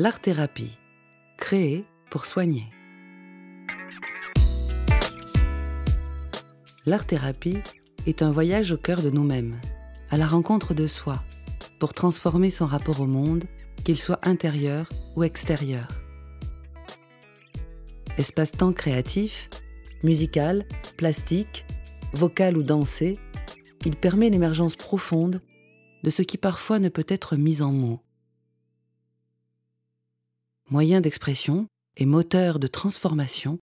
L'art-thérapie, créée pour soigner. L'art-thérapie est un voyage au cœur de nous-mêmes, à la rencontre de soi, pour transformer son rapport au monde, qu'il soit intérieur ou extérieur. Espace-temps créatif, musical, plastique, vocal ou dansé, il permet l'émergence profonde de ce qui parfois ne peut être mis en mots. Moyen d'expression et moteur de transformation,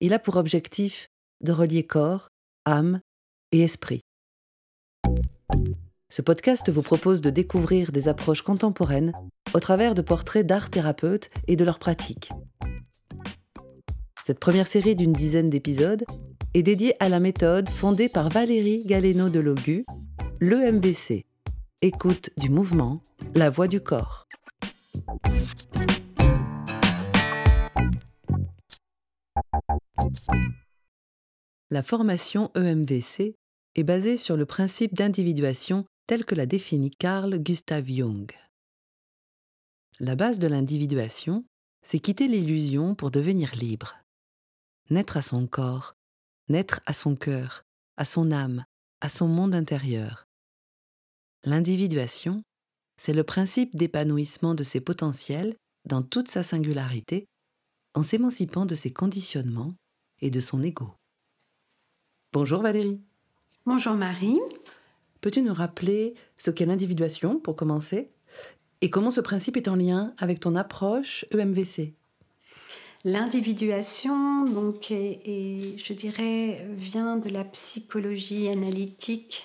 il a pour objectif de relier corps, âme et esprit. Ce podcast vous propose de découvrir des approches contemporaines au travers de portraits d'art thérapeutes et de leurs pratiques. Cette première série d'une dizaine d'épisodes est dédiée à la méthode fondée par Valérie Galeno de Logu, l'EMBC, écoute du mouvement, la voix du corps. La formation EMVC est basée sur le principe d'individuation tel que l'a défini Carl Gustav Jung. La base de l'individuation, c'est quitter l'illusion pour devenir libre. Naître à son corps, naître à son cœur, à son âme, à son monde intérieur. L'individuation, c'est le principe d'épanouissement de ses potentiels dans toute sa singularité, en s'émancipant de ses conditionnements et de son ego. Bonjour Valérie. Bonjour Marie. Peux-tu nous rappeler ce qu'est l'individuation pour commencer et comment ce principe est en lien avec ton approche EMVC L'individuation, donc, et je dirais, vient de la psychologie analytique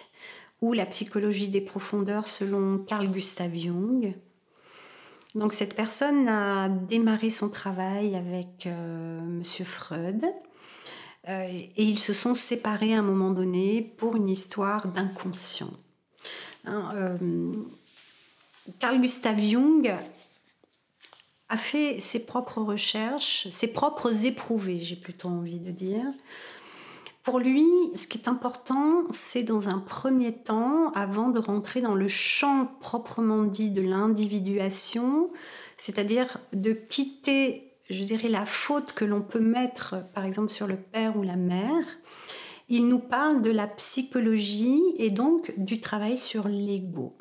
ou la psychologie des profondeurs selon Carl Gustav Jung. Donc cette personne a démarré son travail avec euh, Monsieur Freud euh, et ils se sont séparés à un moment donné pour une histoire d'inconscient. Hein, euh, Carl Gustav Jung a fait ses propres recherches, ses propres éprouvés, j'ai plutôt envie de dire. Pour lui, ce qui est important, c'est dans un premier temps, avant de rentrer dans le champ proprement dit de l'individuation, c'est-à-dire de quitter je dirais, la faute que l'on peut mettre, par exemple, sur le père ou la mère, il nous parle de la psychologie et donc du travail sur l'ego.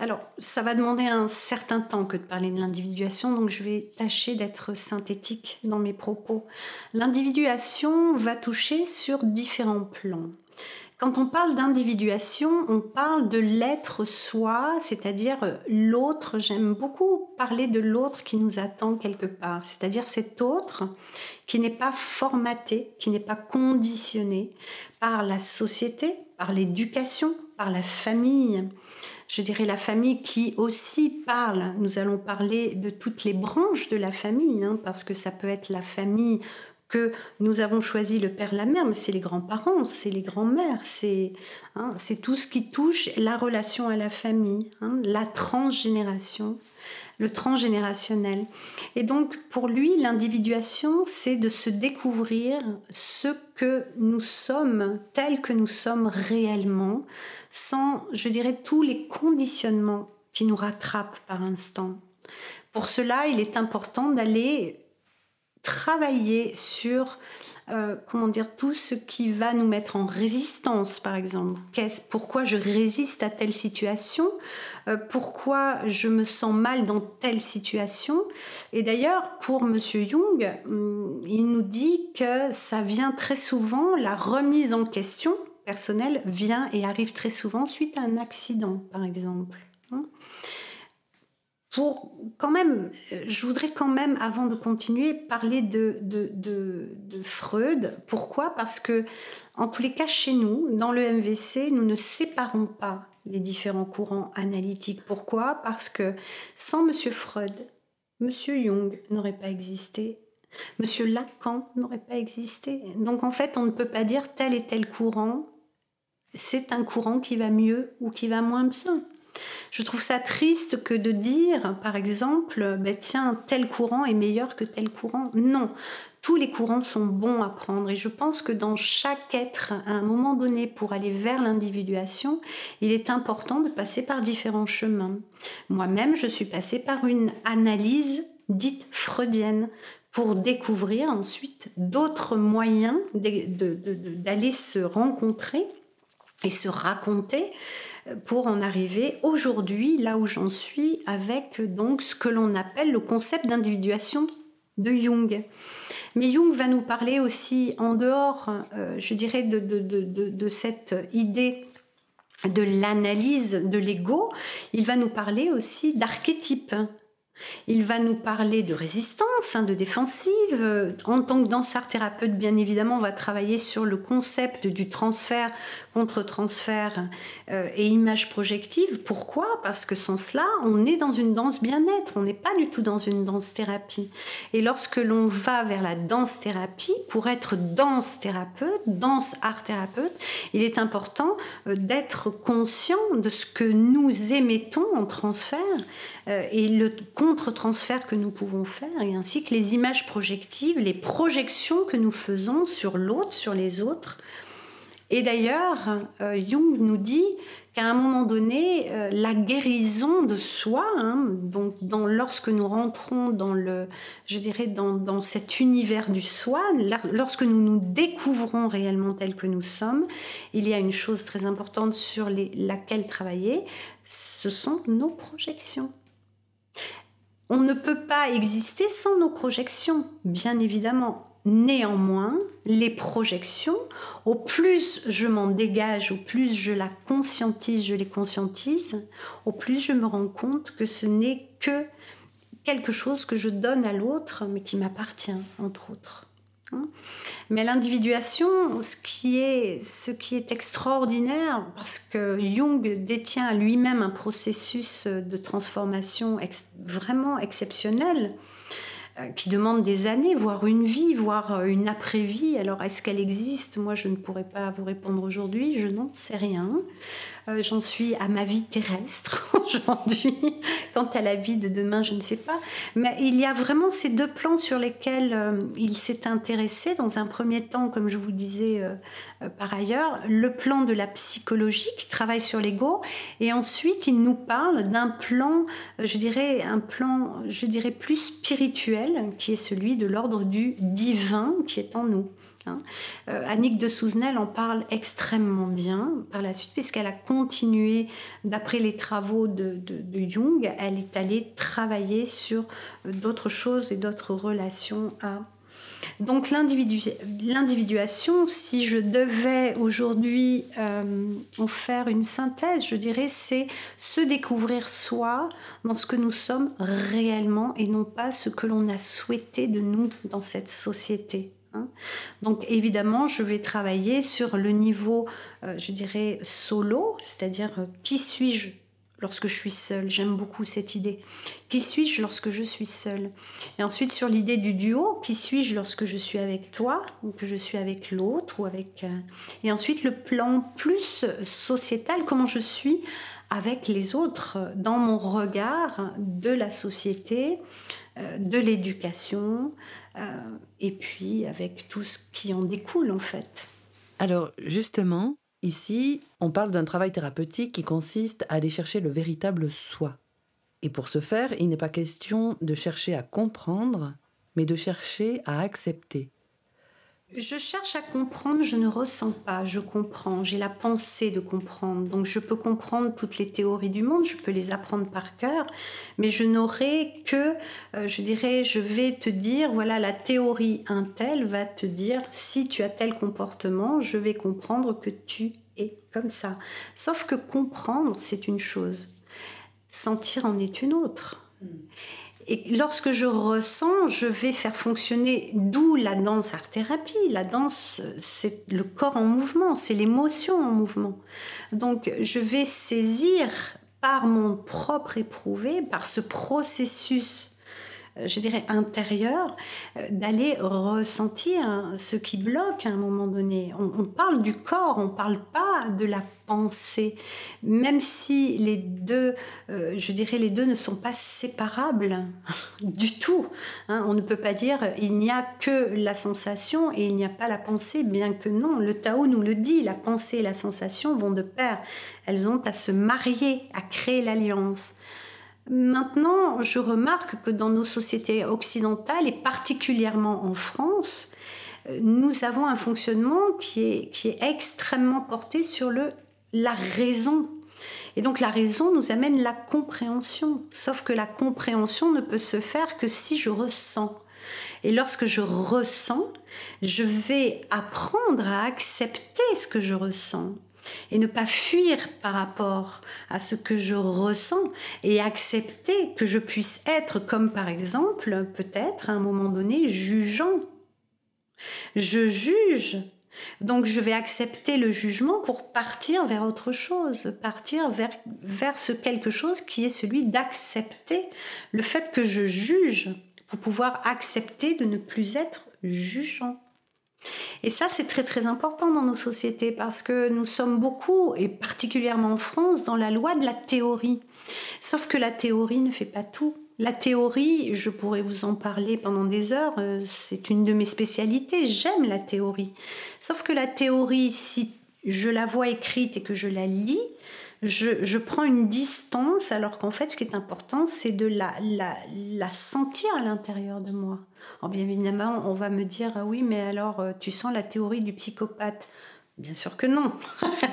Alors, ça va demander un certain temps que de parler de l'individuation, donc je vais tâcher d'être synthétique dans mes propos. L'individuation va toucher sur différents plans. Quand on parle d'individuation, on parle de l'être soi, c'est-à-dire euh, l'autre. J'aime beaucoup parler de l'autre qui nous attend quelque part, c'est-à-dire cet autre qui n'est pas formaté, qui n'est pas conditionné par la société, par l'éducation, par la famille. Je dirais la famille qui aussi parle. Nous allons parler de toutes les branches de la famille, hein, parce que ça peut être la famille que nous avons choisi le père, la mère, mais c'est les grands-parents, c'est les grands-mères, c'est hein, tout ce qui touche la relation à la famille, hein, la transgénération, le transgénérationnel. Et donc pour lui, l'individuation, c'est de se découvrir ce que nous sommes, tel que nous sommes réellement, sans, je dirais, tous les conditionnements qui nous rattrapent par instant. Pour cela, il est important d'aller travailler sur euh, comment dire tout ce qui va nous mettre en résistance par exemple. Pourquoi je résiste à telle situation euh, pourquoi je me sens mal dans telle situation. Et d'ailleurs pour monsieur Jung hum, il nous dit que ça vient très souvent la remise en question personnelle vient et arrive très souvent suite à un accident par exemple hein quand même, je voudrais quand même, avant de continuer, parler de, de, Freud. Pourquoi? Parce que, en tous les cas, chez nous, dans le MVC, nous ne séparons pas les différents courants analytiques. Pourquoi? Parce que sans Monsieur Freud, Monsieur Jung n'aurait pas existé. Monsieur Lacan n'aurait pas existé. Donc en fait, on ne peut pas dire tel et tel courant, c'est un courant qui va mieux ou qui va moins bien. Je trouve ça triste que de dire, par exemple, ben tiens, tel courant est meilleur que tel courant. Non. tous les courants sont bons à prendre et je pense que dans chaque être, à un moment donné, pour aller vers l'individuation, il est important de passer par différents chemins. Moi-même, je suis passée par une analyse dite freudienne pour découvrir ensuite d'autres moyens d'aller se rencontrer et se raconter pour en arriver aujourd'hui là où j'en suis avec donc ce que l'on appelle le concept d'individuation de Jung. Mais Jung va nous parler aussi en dehors, euh, je dirais, de, de cette idée de l'analyse de l'ego, il va nous parler aussi d'archétypes. Il va nous parler de résistance, hein, de défensive. En tant que danseur thérapeute, bien évidemment, on va travailler sur le concept du transfert contre-transfert euh, et image projective. Pourquoi? Parce que sans cela, on est dans une danse bien-être, on n'est pas du tout dans une danse-thérapie. Et lorsque l'on va vers la danse-thérapie, pour être danse-thérapeute, danse-art-thérapeute, il est important euh, d'être conscient de ce que nous émettons en transfert euh, et le contre-transfert que nous pouvons faire, et ainsi que les images projectives, les projections que nous faisons sur l'autre, sur les autres. Et d'ailleurs, euh, Jung nous dit qu'à un moment donné, euh, la guérison de soi, hein, donc lorsque nous rentrons dans le, je dirais, dans, cet univers du soi, lorsque nous nous découvrons réellement tels que nous sommes, il y a une chose très importante sur laquelle travailler, ce sont nos projections. On ne peut pas exister sans nos projections, bien évidemment. Néanmoins, les projections, au plus je m'en dégage, au plus je la conscientise, je les conscientise, au plus je me rends compte que ce n'est que quelque chose que je donne à l'autre, mais qui m'appartient, entre autres. Hein. Mais l'individuation, ce qui est, extraordinaire, parce que Jung détient lui-même un processus de transformation vraiment exceptionnel, qui demande des années, voire une vie, voire une après-vie. Alors, est-ce qu'elle existe? Moi, je ne pourrais pas vous répondre aujourd'hui, je n'en sais rien. Euh, j'en suis à ma vie terrestre aujourd'hui. Quant à la vie de demain, je ne sais pas. Mais il y a vraiment ces deux plans sur lesquels euh, il s'est intéressé. Dans un premier temps, comme je vous disais euh, par ailleurs, le plan de la psychologie qui travaille sur l'ego. Et ensuite, il nous parle d'un plan, je dirais, un plan, je dirais, plus spirituel, qui est celui de l'ordre du divin qui est en nous. Hein. Euh, Annick de Souzenel en parle extrêmement bien par la suite, puisqu'elle a continué, d'après les travaux de, Jung, elle est allée travailler sur euh, d'autres choses et d'autres relations à donc l'individuation, si je devais aujourd'hui euh, en faire une synthèse, je dirais c'est se découvrir soi dans ce que nous sommes réellement et non pas ce que l'on a souhaité de nous dans cette société. Hein. Donc évidemment, je vais travailler sur le niveau, euh, je dirais, solo, c'est-à-dire euh, qui suis-je lorsque je suis seule J'aime beaucoup cette idée. Qui suis-je lorsque je suis seule? Et ensuite sur l'idée du duo, qui suis-je lorsque je suis avec toi ou que je suis avec l'autre ou avec euh, Et ensuite le plan plus sociétal, comment je suis avec les autres dans mon regard de la société, de l'éducation, euh, et puis avec tout ce qui en découle en fait. Alors justement, ici, on parle d'un travail thérapeutique qui consiste à aller chercher le véritable soi. Et pour ce faire, il n'est pas question de chercher à comprendre, mais de chercher à accepter. Je cherche à comprendre, je ne ressens pas, je comprends, j'ai la pensée de comprendre. Donc je peux comprendre toutes les théories du monde, je peux les apprendre par cœur, mais je n'aurai que, euh, je dirais, je vais te dire, voilà, la théorie un tel va te dire, si tu as tel comportement, je vais comprendre que tu es comme ça. Sauf que comprendre, c'est une chose, sentir en est une autre. Hmm. Et lorsque je ressens, je vais faire fonctionner, d'où la danse art-thérapie. La danse, c'est le corps en mouvement, c'est l'émotion en mouvement. Donc je vais saisir par mon propre éprouvé, par ce processus je dirais, intérieur, d'aller ressentir ce qui bloque à un moment donné. On, parle du corps, on ne parle pas de la pensée, même si les deux, je dirais, les deux ne sont pas séparables du tout. Hein. on ne peut pas dire il n'y a que la sensation et il n'y a pas la pensée, bien que non. Le Tao nous le dit, la pensée et la sensation vont de pair. Elles ont à se marier, à créer l'alliance. Maintenant, je remarque que dans nos sociétés occidentales, et particulièrement en France, euh, nous avons un fonctionnement qui est, qui est extrêmement porté sur le, la raison. Et donc la raison nous amène la compréhension. Sauf que la compréhension ne peut se faire que si je ressens. Et lorsque je ressens, je vais apprendre à accepter ce que je ressens et ne pas fuir par rapport à ce que je ressens et accepter que je puisse être comme par exemple peut-être à un moment donné jugeant. Je juge. Donc je vais accepter le jugement pour partir vers autre chose, partir vers, vers ce quelque chose qui est celui d'accepter le fait que je juge pour pouvoir accepter de ne plus être jugeant. Et ça, c'est très très important dans nos sociétés parce que nous sommes beaucoup, et particulièrement en France, dans la loi de la théorie. Sauf que la théorie ne fait pas tout. La théorie, je pourrais vous en parler pendant des heures, euh, c'est une de mes spécialités, j'aime la théorie. Sauf que la théorie, si je la vois écrite et que je la lis, je, prends une distance alors qu'en fait ce qui est important c'est de la, la, sentir à l'intérieur de moi. Alors bien évidemment on va me dire ah oui mais alors euh, tu sens la théorie du psychopathe. Bien sûr que non.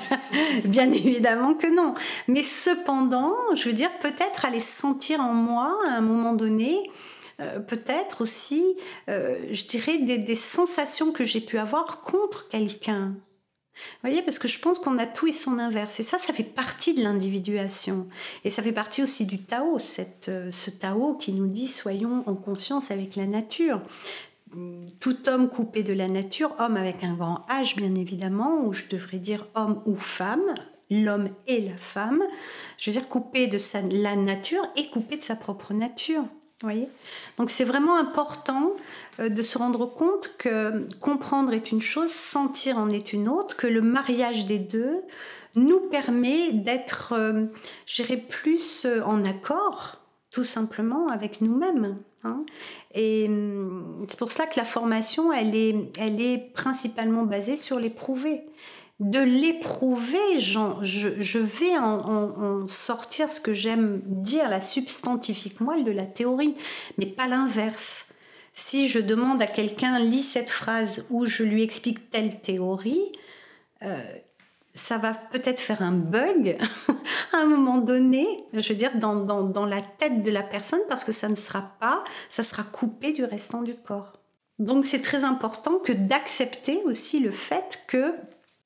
Bien évidemment que non. Mais cependant, je veux dire, peut-être aller sentir en moi à un moment donné, euh, peut-être aussi, euh, je dirais, des, sensations que j'ai pu avoir contre quelqu'un. Vous voyez, parce que je pense qu'on a tout et son inverse. Et ça, ça fait partie de l'individuation. Et ça fait partie aussi du Tao, cette, euh, ce Tao qui nous dit soyons en conscience avec la nature. Tout homme coupé de la nature, homme avec un grand H bien évidemment, ou je devrais dire homme ou femme, l'homme et la femme, je veux dire coupé de sa, la nature et coupé de sa propre nature. Voyez Donc c'est vraiment important euh, de se rendre compte que comprendre est une chose, sentir en est une autre, que le mariage des deux nous permet d'être, euh, plus euh, en accord, tout simplement, avec nous-mêmes. Hein. Et hum, c'est pour cela que la formation, elle est, elle est principalement basée sur l'éprouver de l'éprouver, je, vais en, sortir ce que j'aime dire, la substantifique moelle de la théorie, mais pas l'inverse. Si je demande à quelqu'un, lis cette phrase où je lui explique telle théorie, euh, ça va peut-être faire un bug à un moment donné, je veux dire, dans, dans, la tête de la personne, parce que ça ne sera pas, ça sera coupé du restant du corps. Donc c'est très important que d'accepter aussi le fait que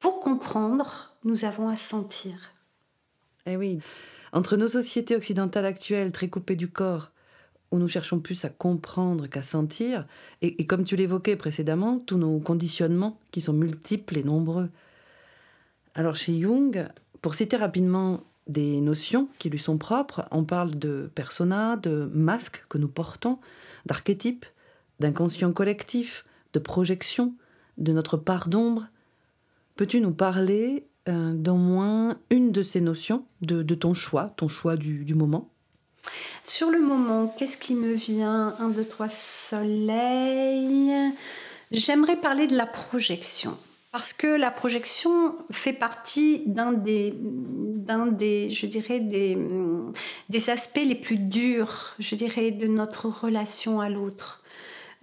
pour comprendre, nous avons à sentir. Eh oui, entre nos sociétés occidentales actuelles très coupées du corps, où nous cherchons plus à comprendre qu'à sentir, et, comme tu l'évoquais précédemment, tous nos conditionnements qui sont multiples et nombreux. Alors chez Jung, pour citer rapidement des notions qui lui sont propres, on parle de persona, de masque que nous portons, d'archétype, d'inconscient collectif, de projection, de notre part d'ombre, Peux-tu nous parler euh, d'au moins une de ces notions, de, ton choix, ton choix du, moment? Sur le moment, qu'est-ce qui me vient? Un, deux, trois, soleil. J'aimerais parler de la projection. Parce que la projection fait partie d'un des, d'un des, je dirais, des aspects les plus durs, je dirais, de notre relation à l'autre.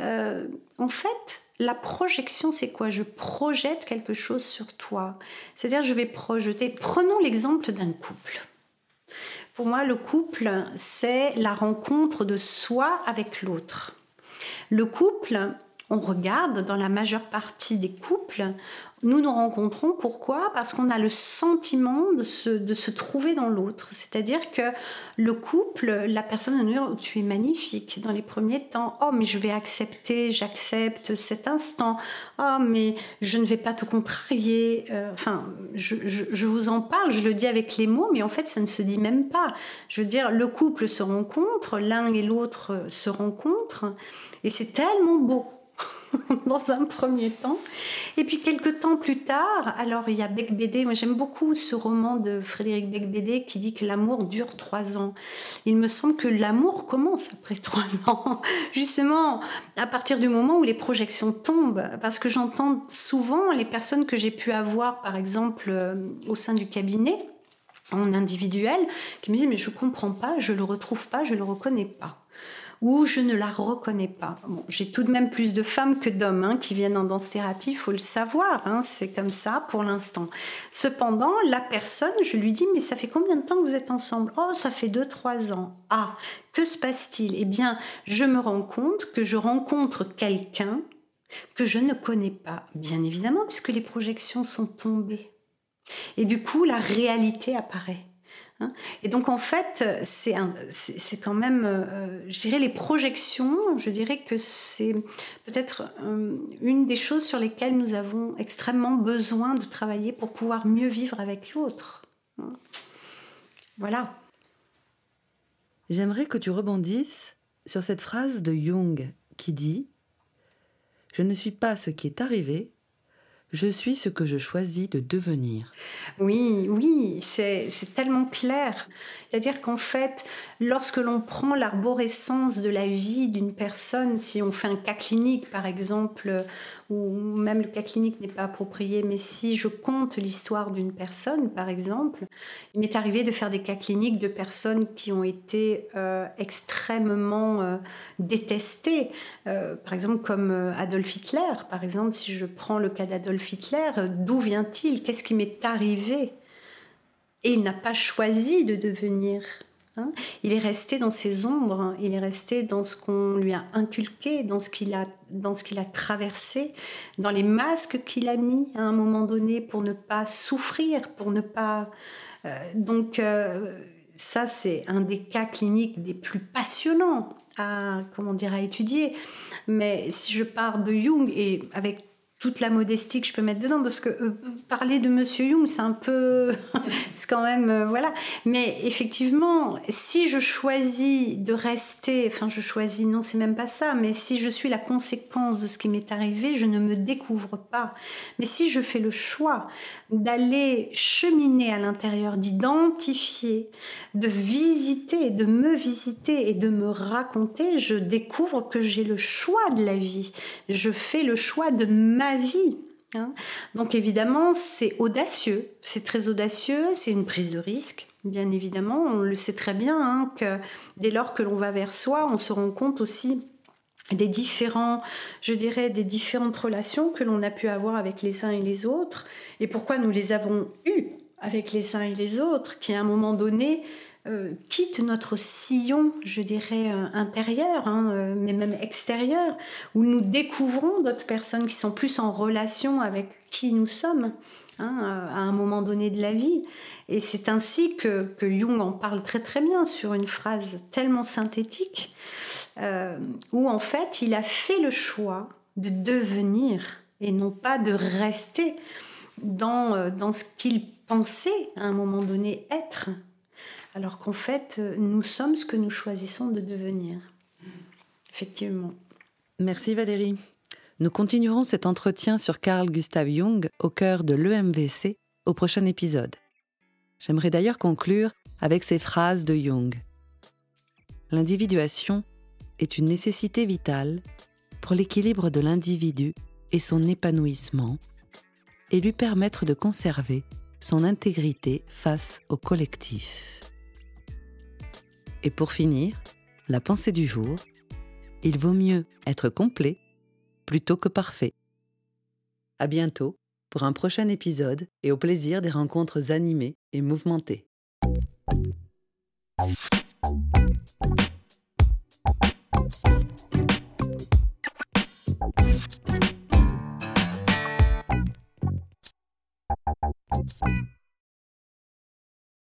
Euh, en fait, la projection, c'est quoi? Je projette quelque chose sur toi. C'est-à-dire, je vais projeter. Prenons l'exemple d'un couple. Pour moi, le couple, c'est la rencontre de soi avec l'autre. Le couple, on regarde dans la majeure partie des couples, nous nous rencontrons. Pourquoi? Parce qu'on a le sentiment de se, de se trouver dans l'autre. C'est-à-dire que le couple, la personne va nous Tu es magnifique dans les premiers temps. Oh, mais je vais accepter, j'accepte cet instant. Oh, mais je ne vais pas te contrarier. Euh, enfin, je, je, vous en parle, je le dis avec les mots, mais en fait, ça ne se dit même pas. Je veux dire, le couple se rencontre, l'un et l'autre se rencontrent, et c'est tellement beau dans un premier temps. Et puis quelques temps plus tard, alors il y a Bec Bédé, moi j'aime beaucoup ce roman de Frédéric Bec Bédé qui dit que l'amour dure trois ans. Il me semble que l'amour commence après trois ans, justement à partir du moment où les projections tombent, parce que j'entends souvent les personnes que j'ai pu avoir, par exemple, euh, au sein du cabinet, en individuel, qui me disent mais je comprends pas, je le retrouve pas, je le reconnais pas ou je ne la reconnais pas. Bon, j'ai tout de même plus de femmes que d'hommes hein, qui viennent en danse-thérapie, il faut le savoir, hein, c'est comme ça pour l'instant. Cependant, la personne, je lui dis, mais ça fait combien de temps que vous êtes ensemble? Oh, ça fait 2-3 ans. Ah, que se passe-t-il? Eh bien, je me rends compte que je rencontre quelqu'un que je ne connais pas, bien évidemment, puisque les projections sont tombées. Et du coup, la réalité apparaît. Hein. Et donc en fait, c'est quand même, euh, je dirais, les projections, je dirais que c'est peut-être euh, une des choses sur lesquelles nous avons extrêmement besoin de travailler pour pouvoir mieux vivre avec l'autre. Hein. Voilà. J'aimerais que tu rebondisses sur cette phrase de Jung qui dit ⁇ Je ne suis pas ce qui est arrivé, je suis ce que je choisis de devenir. Oui, oui, c'est tellement clair. C'est-à-dire qu'en fait, lorsque l'on prend l'arborescence de la vie d'une personne, si on fait un cas clinique par exemple, ou même le cas clinique n'est pas approprié, mais si je compte l'histoire d'une personne par exemple, il m'est arrivé de faire des cas cliniques de personnes qui ont été euh, extrêmement euh, détestées, euh, par exemple comme Adolf Hitler, par exemple, si je prends le cas d'Adolf Hitler, d'où vient-il? Qu'est-ce qui m'est arrivé? Et il n'a pas choisi de devenir. Hein. Il est resté dans ses ombres, hein. il est resté dans ce qu'on lui a inculqué, dans ce qu'il a, a traversé, dans les masques qu'il a mis à un moment donné pour ne pas souffrir, pour ne pas. Euh, donc euh, ça, c'est un des cas cliniques des plus passionnants à comment dire à étudier. Mais si je pars de Jung et avec toute la modestie que je peux mettre dedans, parce que euh, parler de Monsieur Jung, c'est un peu, c'est quand même, euh, voilà. Mais effectivement, si je choisis de rester, enfin, je choisis, non, c'est même pas ça, mais si je suis la conséquence de ce qui m'est arrivé, je ne me découvre pas. Mais si je fais le choix d'aller cheminer à l'intérieur, d'identifier, de visiter, de me visiter et de me raconter, je découvre que j'ai le choix de la vie. Je fais le choix de ma vie. Hein. Donc évidemment, c'est audacieux, c'est très audacieux, c'est une prise de risque. Bien évidemment, on le sait très bien hein, que dès lors que l'on va vers soi, on se rend compte aussi des différents, je dirais, des différentes relations que l'on a pu avoir avec les uns et les autres, et pourquoi nous les avons eues avec les uns et les autres, qui à un moment donné euh, quittent notre sillon, je dirais, euh, intérieur, hein, euh, mais même extérieur, où nous découvrons d'autres personnes qui sont plus en relation avec qui nous sommes. Hein, à un moment donné de la vie. Et c'est ainsi que, Jung en parle très très bien sur une phrase tellement synthétique où en fait il a fait le choix de devenir et non pas de rester dans, dans ce qu'il pensait à un moment donné être, alors qu'en fait nous sommes ce que nous choisissons de devenir. Effectivement. Merci Valérie. Nous continuerons cet entretien sur Carl Gustav Jung au cœur de l'EMVC au prochain épisode. J'aimerais d'ailleurs conclure avec ces phrases de Jung. L'individuation est une nécessité vitale pour l'équilibre de l'individu et son épanouissement, et lui permettre de conserver son intégrité face au collectif. Et pour finir, la pensée du jour, il vaut mieux être complet plutôt que parfait. À bientôt pour un prochain épisode et au plaisir des rencontres animées et mouvementées.